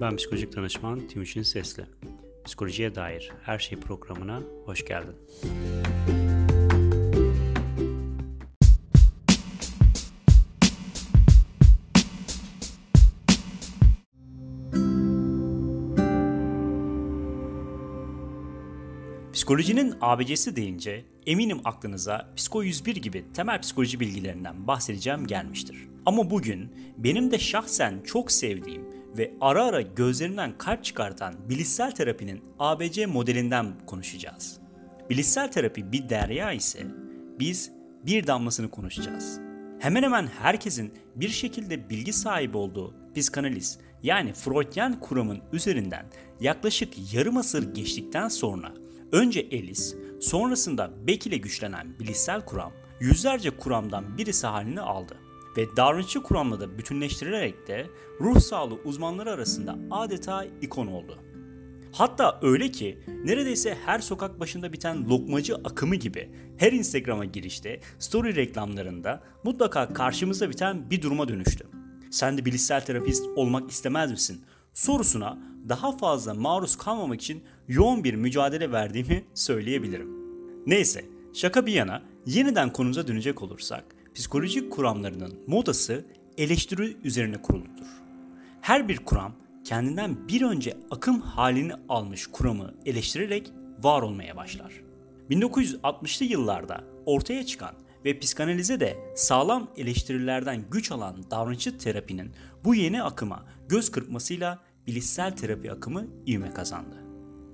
Ben psikolojik danışman Timuçin Sesli. Psikolojiye dair her şey programına hoş geldin. Psikolojinin ABC'si deyince eminim aklınıza Psiko 101 gibi temel psikoloji bilgilerinden bahsedeceğim gelmiştir. Ama bugün benim de şahsen çok sevdiğim ve ara ara gözlerimden kalp çıkartan bilişsel terapinin ABC modelinden konuşacağız. Bilişsel terapi bir derya ise biz bir damlasını konuşacağız. Hemen hemen herkesin bir şekilde bilgi sahibi olduğu psikanaliz yani Freudian kuramın üzerinden yaklaşık yarım asır geçtikten sonra önce Ellis, sonrasında Beck ile güçlenen bilişsel kuram yüzlerce kuramdan birisi halini aldı ve davranışçı kuramla da bütünleştirilerek de ruh sağlığı uzmanları arasında adeta ikon oldu. Hatta öyle ki neredeyse her sokak başında biten lokmacı akımı gibi her Instagram'a girişte, story reklamlarında mutlaka karşımıza biten bir duruma dönüştü. Sen de bilişsel terapist olmak istemez misin? sorusuna daha fazla maruz kalmamak için yoğun bir mücadele verdiğimi söyleyebilirim. Neyse, şaka bir yana yeniden konumuza dönecek olursak, psikolojik kuramlarının modası eleştiri üzerine kuruludur. Her bir kuram kendinden bir önce akım halini almış kuramı eleştirerek var olmaya başlar. 1960'lı yıllarda ortaya çıkan ve psikanalize de sağlam eleştirilerden güç alan davranışçı terapinin bu yeni akıma göz kırpmasıyla bilişsel terapi akımı ivme kazandı.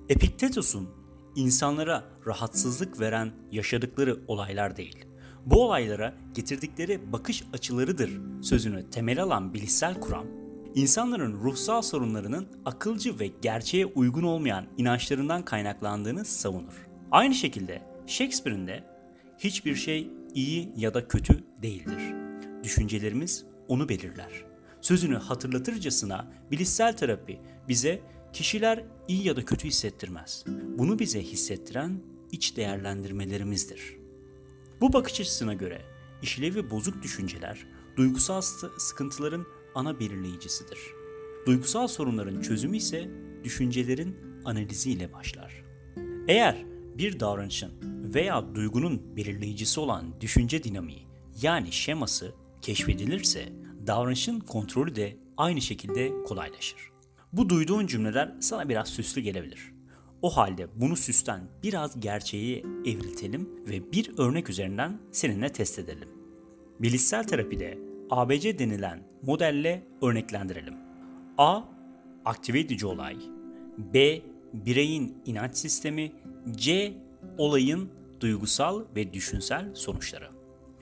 Epiktetos'un insanlara rahatsızlık veren yaşadıkları olaylar değil, bu olaylara getirdikleri bakış açılarıdır sözünü temel alan bilişsel kuram, insanların ruhsal sorunlarının akılcı ve gerçeğe uygun olmayan inançlarından kaynaklandığını savunur. Aynı şekilde Shakespeare'in de hiçbir şey iyi ya da kötü değildir. Düşüncelerimiz onu belirler. Sözünü hatırlatırcasına bilişsel terapi bize kişiler iyi ya da kötü hissettirmez. Bunu bize hissettiren iç değerlendirmelerimizdir. Bu bakış açısına göre işlevi bozuk düşünceler duygusal sıkıntıların ana belirleyicisidir. Duygusal sorunların çözümü ise düşüncelerin analiziyle başlar. Eğer bir davranışın veya duygunun belirleyicisi olan düşünce dinamiği yani şeması keşfedilirse davranışın kontrolü de aynı şekilde kolaylaşır. Bu duyduğun cümleler sana biraz süslü gelebilir. O halde bunu süsten biraz gerçeği evriltelim ve bir örnek üzerinden seninle test edelim. Bilişsel terapide ABC denilen modelle örneklendirelim. A. Aktive edici olay B. Bireyin inanç sistemi C. Olayın duygusal ve düşünsel sonuçları.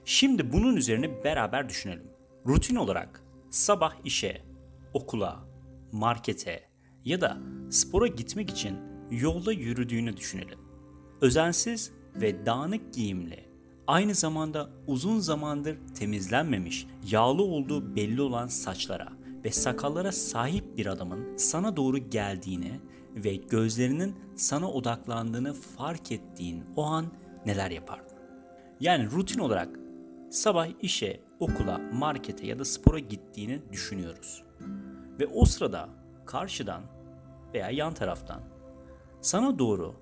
Şimdi bunun üzerine beraber düşünelim. Rutin olarak sabah işe, okula, markete ya da spora gitmek için yolda yürüdüğünü düşünelim. Özensiz ve dağınık giyimli, aynı zamanda uzun zamandır temizlenmemiş, yağlı olduğu belli olan saçlara ve sakallara sahip bir adamın sana doğru geldiğini ve gözlerinin sana odaklandığını fark ettiğin o an neler yapardın? Yani rutin olarak sabah işe, okula, markete ya da spora gittiğini düşünüyoruz. Ve o sırada karşıdan veya yan taraftan sana doğru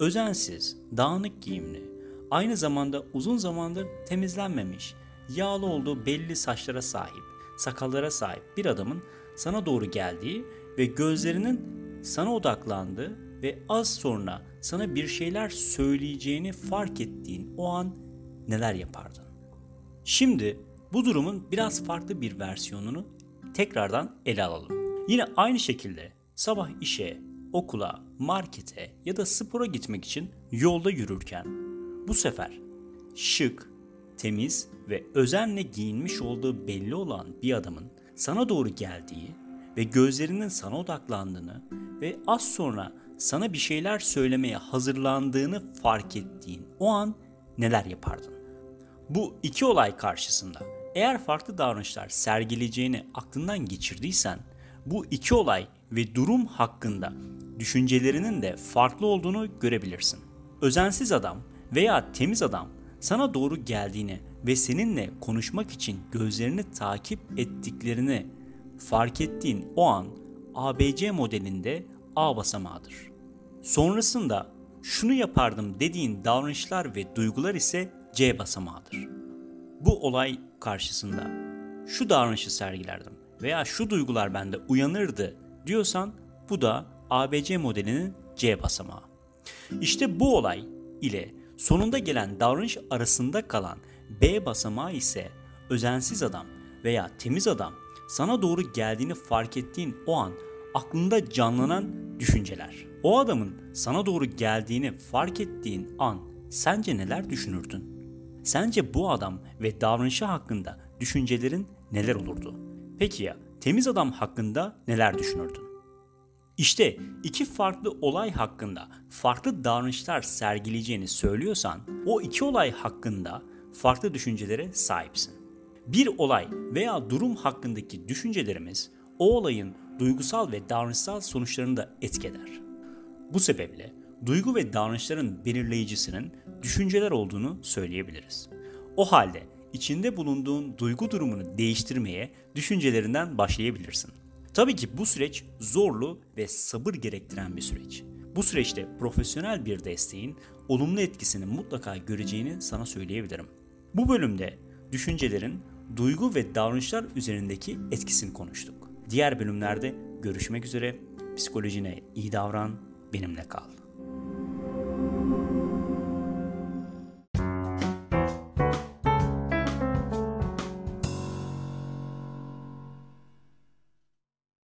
özensiz, dağınık giyimli, aynı zamanda uzun zamandır temizlenmemiş, yağlı olduğu belli saçlara sahip, sakallara sahip bir adamın sana doğru geldiği ve gözlerinin sana odaklandığı ve az sonra sana bir şeyler söyleyeceğini fark ettiğin o an neler yapardın? Şimdi bu durumun biraz farklı bir versiyonunu tekrardan ele alalım. Yine aynı şekilde sabah işe, okula, markete ya da spora gitmek için yolda yürürken bu sefer şık, temiz ve özenle giyinmiş olduğu belli olan bir adamın sana doğru geldiği ve gözlerinin sana odaklandığını ve az sonra sana bir şeyler söylemeye hazırlandığını fark ettiğin o an neler yapardın? Bu iki olay karşısında eğer farklı davranışlar sergileyeceğini aklından geçirdiysen bu iki olay ve durum hakkında düşüncelerinin de farklı olduğunu görebilirsin. Özensiz adam veya temiz adam sana doğru geldiğini ve seninle konuşmak için gözlerini takip ettiklerini fark ettiğin o an ABC modelinde A basamağıdır. Sonrasında şunu yapardım dediğin davranışlar ve duygular ise C basamağıdır. Bu olay karşısında şu davranışı sergilerdim veya şu duygular bende uyanırdı diyorsan bu da ABC modelinin C basamağı. İşte bu olay ile sonunda gelen davranış arasında kalan B basamağı ise özensiz adam veya temiz adam sana doğru geldiğini fark ettiğin o an aklında canlanan düşünceler. O adamın sana doğru geldiğini fark ettiğin an sence neler düşünürdün? Sence bu adam ve davranışı hakkında düşüncelerin neler olurdu? Peki ya temiz adam hakkında neler düşünürdün? İşte iki farklı olay hakkında farklı davranışlar sergileyeceğini söylüyorsan o iki olay hakkında farklı düşüncelere sahipsin. Bir olay veya durum hakkındaki düşüncelerimiz o olayın duygusal ve davranışsal sonuçlarını da etkiler. Bu sebeple duygu ve davranışların belirleyicisinin düşünceler olduğunu söyleyebiliriz. O halde içinde bulunduğun duygu durumunu değiştirmeye düşüncelerinden başlayabilirsin. Tabii ki bu süreç zorlu ve sabır gerektiren bir süreç. Bu süreçte profesyonel bir desteğin olumlu etkisini mutlaka göreceğini sana söyleyebilirim. Bu bölümde düşüncelerin duygu ve davranışlar üzerindeki etkisini konuştuk. Diğer bölümlerde görüşmek üzere. Psikolojine iyi davran, benimle kal.